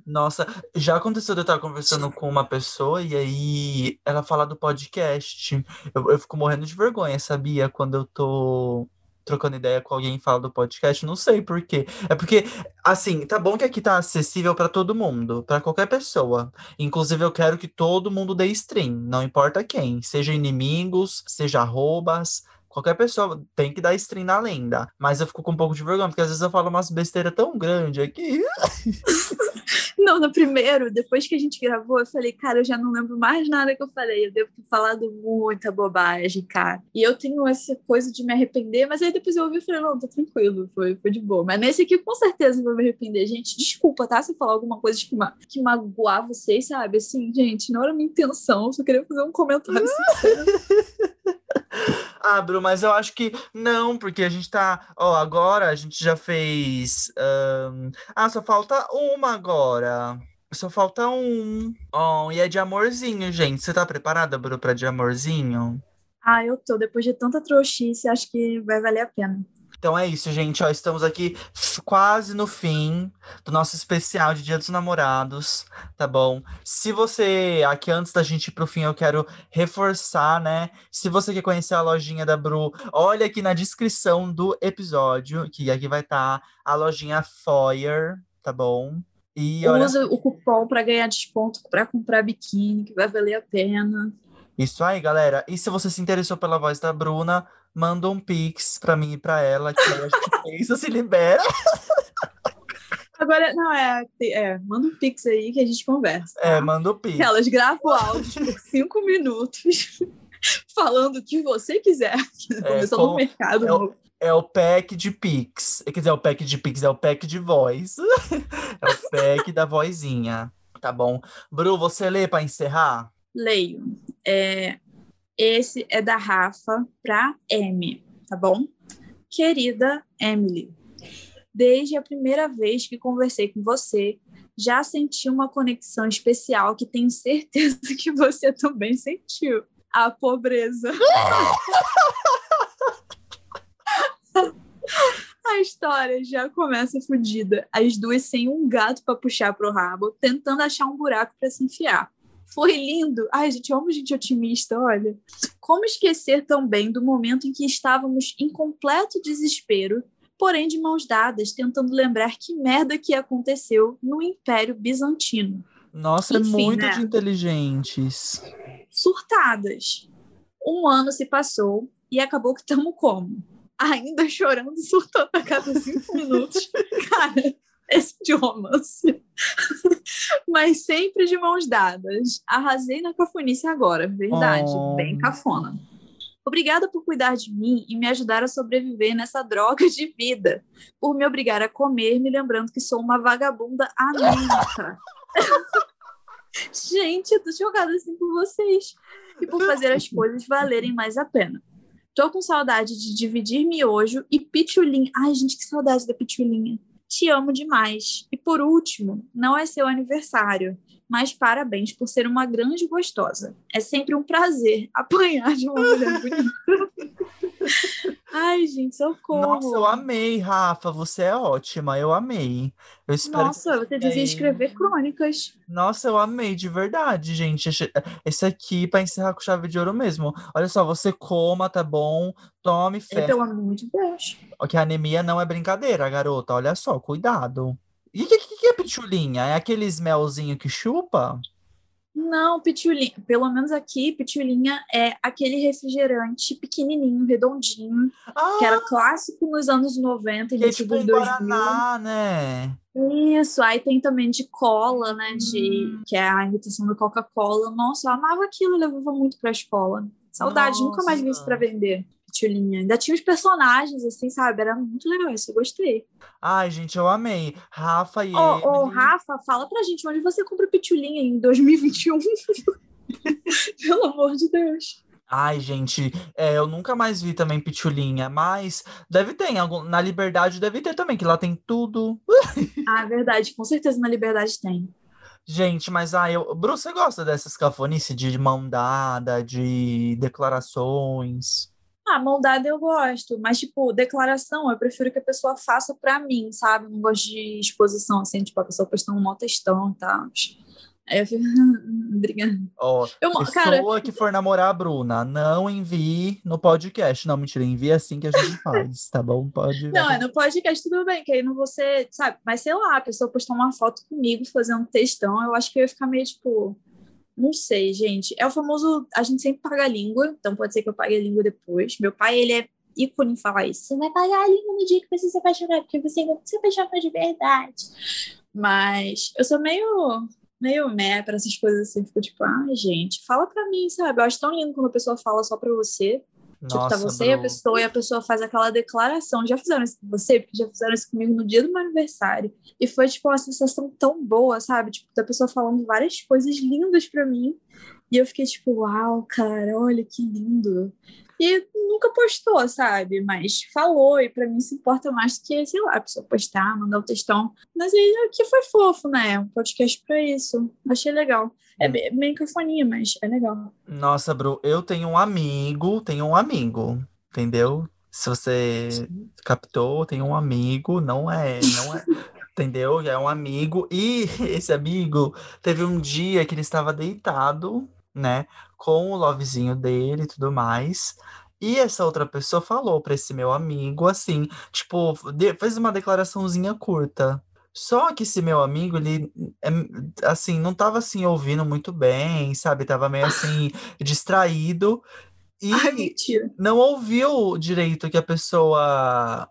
Nossa, já aconteceu de eu estar conversando com uma pessoa e aí ela fala do podcast. Eu, eu fico morrendo de vergonha, sabia? Quando eu tô trocando ideia com alguém e fala do podcast, não sei por quê. É porque, assim, tá bom que aqui tá acessível para todo mundo, para qualquer pessoa. Inclusive, eu quero que todo mundo dê stream, não importa quem, seja inimigos, seja arrobas, qualquer pessoa tem que dar stream na lenda. Mas eu fico com um pouco de vergonha, porque às vezes eu falo umas besteiras tão grandes aqui. Não, no primeiro, depois que a gente gravou, eu falei, cara, eu já não lembro mais nada que eu falei. Eu devo ter falado muita bobagem, cara. E eu tenho essa coisa de me arrepender, mas aí depois eu ouvi e falei, não, tá tranquilo, foi, foi de boa. Mas nesse aqui, com certeza, eu vou me arrepender. Gente, desculpa, tá? Se eu falar alguma coisa que, ma que magoar vocês, sabe? Assim, gente, não era minha intenção, eu só queria fazer um comentário sincero. Ah, mas eu acho que não, porque a gente tá. Ó, agora a gente já fez. Um... Ah, só falta uma agora. Só falta um. Oh, e é de amorzinho, gente. Você tá preparada, Bru, pra de amorzinho? Ah, eu tô. Depois de tanta trouxice, acho que vai valer a pena. Então é isso, gente. Ó, estamos aqui quase no fim do nosso especial de Dia dos Namorados, tá bom? Se você, aqui antes da gente ir pro fim, eu quero reforçar, né? Se você quer conhecer a lojinha da Bru, olha aqui na descrição do episódio, que aqui vai estar tá a lojinha Foyer, tá bom? E olha... Usa o cupom para ganhar desconto para comprar biquíni, que vai valer a pena. Isso aí, galera. E se você se interessou pela voz da Bruna, manda um pix pra mim e pra ela, que a gente isso se libera. Agora, não, é, é, manda um pix aí que a gente conversa. Tá? É, manda o um pix. Elas gravam áudio por cinco minutos, falando o que você quiser. É, Começando com, no mercado. É o, é o pack de pix. Quer dizer, é o pack de pix, é o pack de voz. é o pack da vozinha. Tá bom. Bru, você lê para encerrar? Leio. É, esse é da Rafa para M, tá bom? Querida Emily, desde a primeira vez que conversei com você, já senti uma conexão especial que tenho certeza que você também sentiu. A pobreza. A história já começa fodida. As duas sem um gato para puxar pro rabo, tentando achar um buraco para se enfiar. Foi lindo. Ai, gente, eu amo gente otimista, olha. Como esquecer também do momento em que estávamos em completo desespero, porém de mãos dadas, tentando lembrar que merda que aconteceu no Império Bizantino. Nossa, é Enfim, é muito né? de inteligentes. Surtadas. Um ano se passou e acabou que estamos como? Ainda chorando, surtando a cada cinco minutos. Cara, esse de romance. Mas sempre de mãos dadas. Arrasei na cafonice agora, verdade. Oh. Bem cafona. Obrigada por cuidar de mim e me ajudar a sobreviver nessa droga de vida. Por me obrigar a comer, me lembrando que sou uma vagabunda anêmica. Gente, eu tô chocada assim com vocês. E por fazer as coisas valerem mais a pena. Tô com saudade de dividir miojo e pitulinha. Ai, gente, que saudade da pitulinha. Te amo demais. E por último, não é seu aniversário, mas parabéns por ser uma grande gostosa. É sempre um prazer apanhar de uma mulher bonita. Ai, gente, socorro. Nossa, eu amei, Rafa. Você é ótima, eu amei. Eu espero Nossa, você devia escrever crônicas. Nossa, eu amei, de verdade, gente. Esse aqui, para encerrar com chave de ouro mesmo. Olha só, você coma, tá bom? Tome fé. Pelo amor de Deus. Que a anemia não é brincadeira, garota. Olha só, cuidado. E o que, que, que é pitulinha? É aqueles melzinho que chupa? Não, pitulinha. Pelo menos aqui, pitulinha é aquele refrigerante pequenininho, redondinho, ah, que era clássico nos anos 90 e é tipo um 2000. Guaraná, né? Isso, aí tem também de cola, né, de hum. que é a imitação da Coca-Cola. Nossa, eu amava aquilo, eu levava muito pra escola. Saudade, Nossa. nunca mais vi isso pra vender. Tchulinha. Ainda tinha os personagens, assim, sabe? Era muito legal isso, eu gostei. Ai, gente, eu amei. Rafa e. Ô, oh, oh, Rafa, fala pra gente onde você compra pitulinha em 2021. Pelo amor de Deus. Ai, gente, é, eu nunca mais vi também pitulinha, mas deve ter, algum, na Liberdade deve ter também, que lá tem tudo. ah, verdade, com certeza na Liberdade tem. Gente, mas ah, eu. Bruce, você gosta dessas cafonices de mão dada, de declarações? Ah, mão dada eu gosto, mas, tipo, declaração eu prefiro que a pessoa faça pra mim, sabe? não gosto de exposição, assim, tipo, a pessoa postando um textão e tal. Aí eu fico. Obrigada. Ó, eu, pessoa cara... que for namorar a Bruna, não envie no podcast. Não, mentira, envie assim que a gente faz, tá bom? Pode. Não, é no podcast tudo bem, que aí não você, sabe? Mas sei lá, a pessoa postar uma foto comigo fazendo textão, eu acho que eu ia ficar meio tipo. Não sei, gente. É o famoso. A gente sempre paga a língua, então pode ser que eu pague a língua depois. Meu pai, ele é ícone em falar isso. Você vai pagar a língua no dia que você se apaixonar, porque você vai se apaixonar de verdade. Mas eu sou meio. Meio meh pra essas coisas assim. Fico tipo, ah, gente, fala pra mim, sabe? Eu acho tão lindo quando a pessoa fala só pra você. Nossa, tipo, tá você e a pessoa, e a pessoa faz aquela declaração. Já fizeram isso com você? Porque já fizeram isso comigo no dia do meu aniversário. E foi, tipo, uma sensação tão boa, sabe? Tipo, da pessoa falando várias coisas lindas para mim. E eu fiquei tipo, uau, cara, olha que lindo. E nunca postou, sabe? Mas falou, e para mim se importa mais do que, sei lá, a pessoa postar, mandar o um textão. Mas aí aqui foi fofo, né? Um podcast pra isso. Achei legal. É meio cafoninha, mas é legal. Nossa, Bru, eu tenho um amigo, tenho um amigo, entendeu? Se você captou, tem um amigo, não é, não é, entendeu? É um amigo e esse amigo teve um dia que ele estava deitado, né, com o lovezinho dele e tudo mais. E essa outra pessoa falou para esse meu amigo assim, tipo, fez uma declaraçãozinha curta. Só que esse meu amigo, ele, é, assim, não tava, assim, ouvindo muito bem, sabe? Tava meio, assim, distraído. E Ai, não ouviu direito o que a pessoa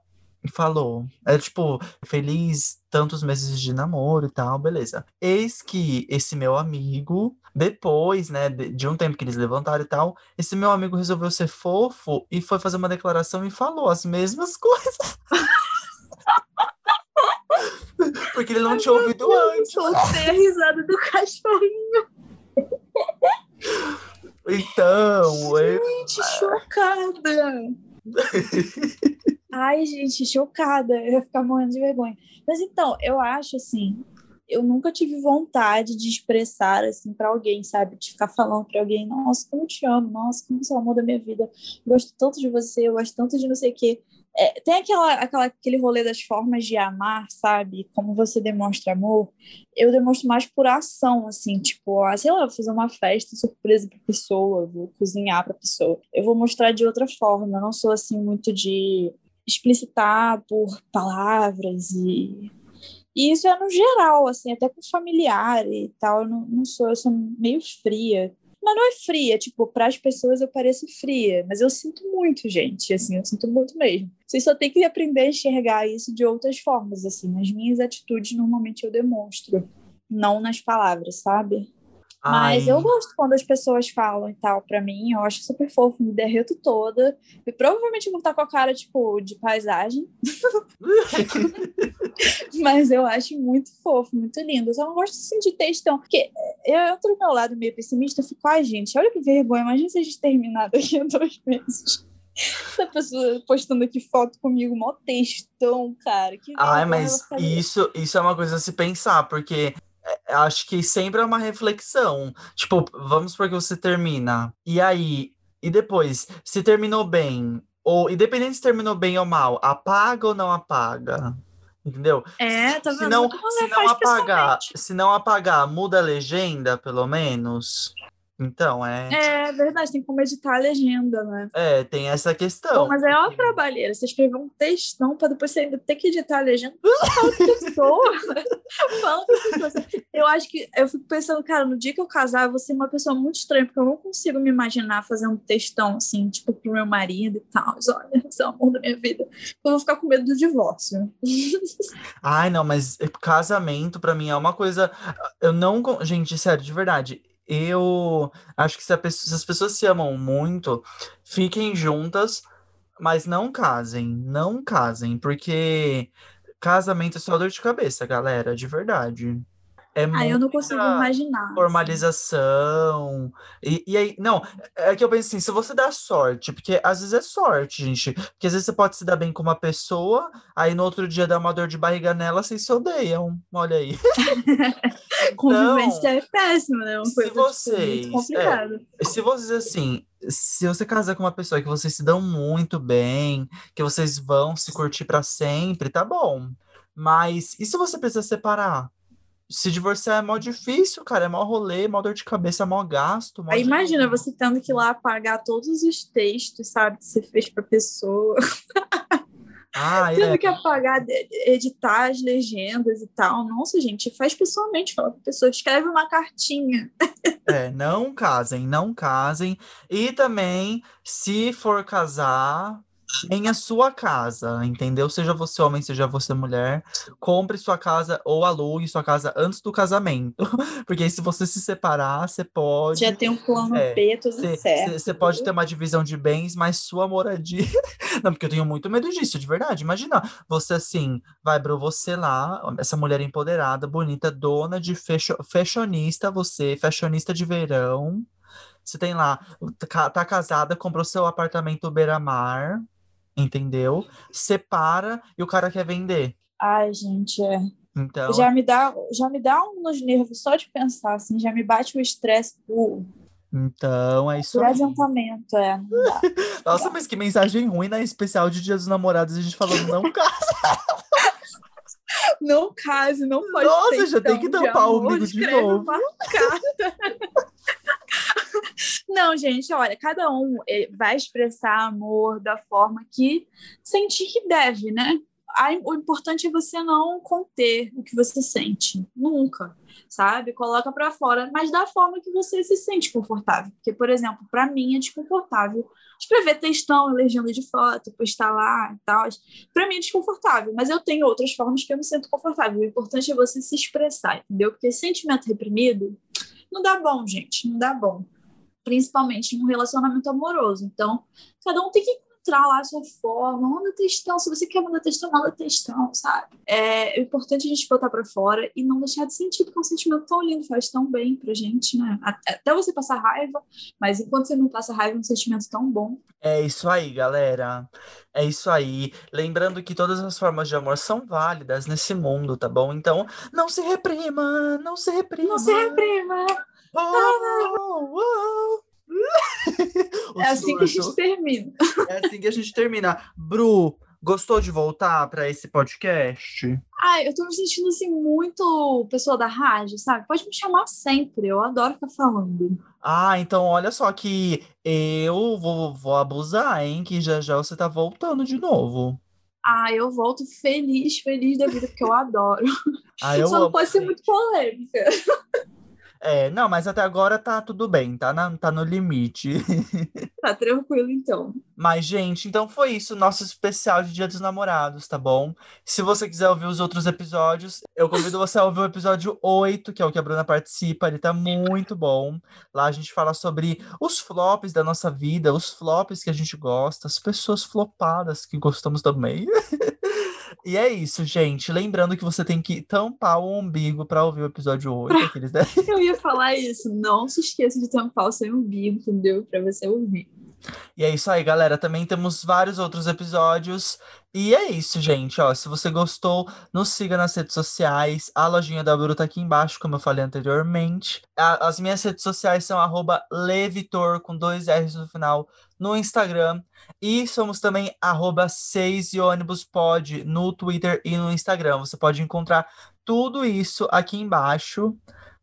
falou. É, tipo, feliz tantos meses de namoro e tal, beleza. Eis que esse meu amigo, depois, né, de um tempo que eles levantaram e tal, esse meu amigo resolveu ser fofo e foi fazer uma declaração e falou as mesmas coisas. Porque ele não Ai, tinha ouvido Deus, antes. Soltei a risada do cachorrinho. Então, gente, eu... chocada. Ai, gente, chocada. Eu ia ficar morrendo de vergonha. Mas então, eu acho assim, eu nunca tive vontade de expressar assim para alguém, sabe? De ficar falando para alguém, nossa, como eu te amo, nossa, como você é o amor da minha vida. Eu gosto tanto de você, eu gosto tanto de não sei o quê. É, tem aquela, aquela, aquele rolê das formas de amar, sabe? Como você demonstra amor. Eu demonstro mais por ação, assim, tipo, ah, sei lá, vou fazer uma festa surpresa pra pessoa, vou cozinhar pra pessoa. Eu vou mostrar de outra forma. Eu não sou, assim, muito de explicitar por palavras e. E isso é no geral, assim, até com familiar e tal. Eu não, não sou, eu sou meio fria mas não é fria, tipo, para as pessoas eu pareço fria, mas eu sinto muito, gente, assim, eu sinto muito mesmo. Vocês só tem que aprender a enxergar isso de outras formas, assim, nas minhas atitudes normalmente eu demonstro, não nas palavras, sabe? Mas Ai. eu gosto quando as pessoas falam e tal pra mim, eu acho super fofo, me derreto toda. E provavelmente vou estar com a cara, tipo, de paisagem. Mas eu acho muito fofo, muito lindo. Eu só não gosto assim de textão. Porque eu entro do meu lado meio pessimista, eu fico, ai, gente, olha que vergonha. Imagina se a gente terminar daqui a dois meses. Essa pessoa postando aqui foto comigo, mó textão, cara. Que Ai, mas isso, isso é uma coisa a se pensar, porque acho que sempre é uma reflexão. Tipo, vamos supor que você termina. E aí, e depois, se terminou bem, ou independente se terminou bem ou mal, apaga ou não apaga? Entendeu? É, tá Se vendo? não, Muito se não apagar, se não apagar, muda a legenda, pelo menos. Então, é, É verdade, tem como editar a legenda, né? é, tem essa questão. mas é uma trabalheira. Você escrever um textão pra depois você ainda ter que editar a legenda. Fala com a pessoa. Fala com a pessoa. Eu acho que eu fico pensando, cara, no dia que eu casar, eu vou ser uma pessoa muito estranha, porque eu não consigo me imaginar fazer um textão assim, tipo, pro meu marido e tal. Olha, esse é o amor da minha vida. Eu vou ficar com medo do divórcio. Ai, não, mas casamento pra mim é uma coisa. Eu não. Gente, sério, de verdade. Eu acho que se, pessoa- se as pessoas se amam muito, fiquem juntas, mas não casem. Não casem, porque casamento é só dor de cabeça, galera, de verdade. É Aí eu não consigo imaginar. assim. formalização. E, e aí, não, é que eu penso assim, se você dá sorte, porque às vezes é sorte, gente. Porque às vezes você pode se dar bem com uma pessoa, aí no outro dia dá uma dor de barriga nela, vocês se odeiam. Olha aí. Convivência é péssimo, né? Uma se coisa tipo, vocês- muito complicada. Se vocês, assim, se você casar com uma pessoa que vocês se dão muito bem, que vocês vão se curtir pra sempre, tá bom. Mas e se você precisa separar? Se divorciar é mó difícil, cara. É mó rolê, mó dor de cabeça, mó gasto. mó Aí imagina você tendo que ir lá apagar todos os textos, sabe, que você fez pra pessoa. Ah, tendo é. que apagar, editar as legendas e tal. Nossa, gente, faz pessoalmente, fala pra pessoa, escreve uma cartinha. É, não casem, não casem. E também, se for casar, tenha sua casa, entendeu? Seja você homem, seja você mulher, compre sua casa ou alugue sua casa antes do casamento. Porque aí, se você se separar, você pode. Já tem um plano É, B, tudo certo. Você pode ter uma divisão de bens, mas sua moradia. Não, porque eu tenho muito medo disso, de verdade. Imagina, você assim, vai, Bru, você lá, essa mulher empoderada, bonita, dona de fashion, fashionista, você, fashionista de verão. Você tem lá, tá, tá casada, comprou seu apartamento beira-mar, entendeu? Separa e o cara quer vender. Ai, gente, é. Então, Já me dá, já me dá um nos nervos só de pensar, assim, já me bate o estresse por, então é isso adiantamento, é. Nossa, mas que mensagem ruim, né? Especial de Dia dos Namorados, a gente falando não casa. Não case, não pode Nossa, já tem então, que de tampar o umbigo de novo. uma carta. Não, gente, olha, cada um eh, vai expressar amor da forma que sentir que deve, né? O importante é você não conter o que você sente, nunca, sabe? Coloca pra fora, mas da forma que você se sente confortável. Porque, por exemplo, pra mim é desconfortável escrever textão, legenda de foto, postar lá e tal. Pra mim é desconfortável, mas eu tenho outras formas que eu me sinto confortável. O importante é você se expressar, entendeu? Porque sentimento reprimido não dá bom, gente, não dá bom. Principalmente em um relacionamento amoroso. Então, cada um tem que encontrar lá a sua forma, manda textão. Se você quer mandar textão, manda textão, sabe? É, é importante a gente botar pra fora e não deixar de sentir, porque é um sentimento tão lindo, faz tão bem pra gente, né? Até até você passar raiva, mas enquanto você não passa raiva, é um sentimento tão bom. É isso aí, galera. É isso aí. Lembrando que todas as formas de amor são válidas nesse mundo, tá bom? Então, não se reprima, não se reprima. Não se reprima! Oh, oh. É assim que a gente termina. É assim que a gente termina. Bru, gostou de voltar para esse podcast? Ai, eu tô me sentindo assim muito pessoa da rádio, sabe? Pode me chamar sempre, eu adoro ficar falando. Ah, então olha só que eu vou, vou abusar, hein? Que já já você tá voltando de novo. Ah, eu volto feliz, feliz da vida, porque eu adoro. Ah, eu Só não pode ser muito polêmica. É, não, mas até agora tá tudo bem, tá, na, tá no limite. Tá tranquilo, então. Mas, gente, então foi isso, nosso especial de Dia dos Namorados, tá bom? Se você quiser ouvir os outros episódios, eu convido você a ouvir o episódio 8, que é o que a Bruna participa, ele tá muito bom. Lá a gente fala sobre os flops da nossa vida, os flops que a gente gosta, as pessoas flopadas que gostamos também. E é isso, gente. Lembrando que você tem que tampar o umbigo para ouvir o episódio 8. Aqueles... Eu ia falar isso. Não se esqueça de tampar o seu umbigo, entendeu? Para você ouvir. E é isso aí, galera. Também temos vários outros episódios. E é isso, gente. Ó, se você gostou, nos siga nas redes sociais. A lojinha da Bruta tá aqui embaixo, como eu falei anteriormente. A, as minhas redes sociais são Levitor, com dois R's no final, no Instagram. E somos também arroba 6 e ônibus pod no Twitter e no Instagram. Você pode encontrar tudo isso aqui embaixo,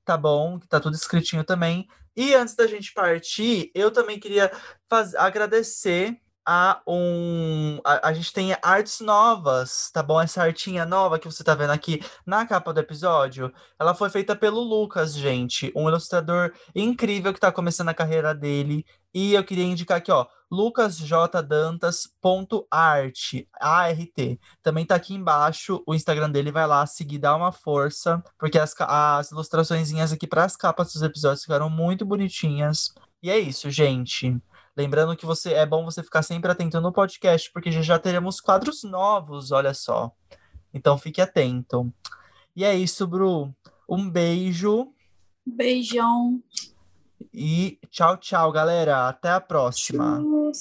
tá bom? Tá tudo escritinho também. E antes da gente partir, eu também queria faz... agradecer a um. A, a, gente tem artes novas, tá bom? Essa artinha nova que você tá vendo aqui na capa do episódio, ela foi feita pelo Lucas, gente, um ilustrador incrível que tá começando a carreira dele. E eu queria indicar aqui, ó, lucasjdantas.art, A-R-T. Também tá aqui embaixo o Instagram dele, vai lá seguir, dá uma força, porque as, as ilustraçõezinhas aqui para as capas dos episódios ficaram muito bonitinhas. E é isso, gente. Lembrando que você é bom você ficar sempre atento no podcast, porque já, teremos quadros novos, olha só. Então fique atento. E é isso, Bru. Um beijo. Beijão. E tchau, tchau, galera. Até a próxima. Tchau.